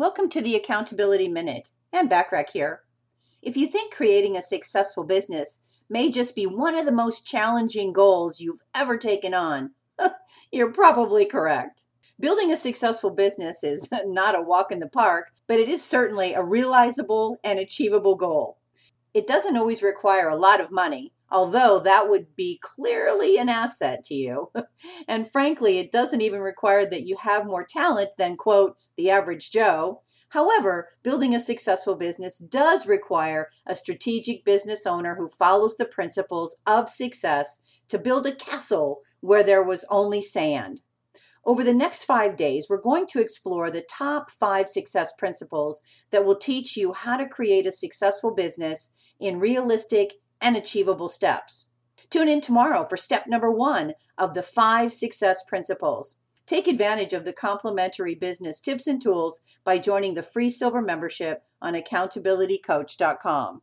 Welcome to the Accountability Minute. Ann Bachrach here. If you think creating a successful business may just be one of the most challenging goals you've ever taken on, you're probably correct. Building a successful business is not a walk in the park, but it is certainly a realizable and achievable goal. It doesn't always require a lot of money, although that would be clearly an asset to you. and frankly, it doesn't even require that you have more talent than, quote, the average Joe. However, building a successful business does require a strategic business owner who follows the principles of success to build a castle where there was only sand. Over the next five days, we're going to explore the top five success principles that will teach you how to create a successful business in realistic and achievable steps. Tune in tomorrow for step number one of the five success principles. Take advantage of the complimentary business tips and tools by joining the free silver membership on accountabilitycoach.com.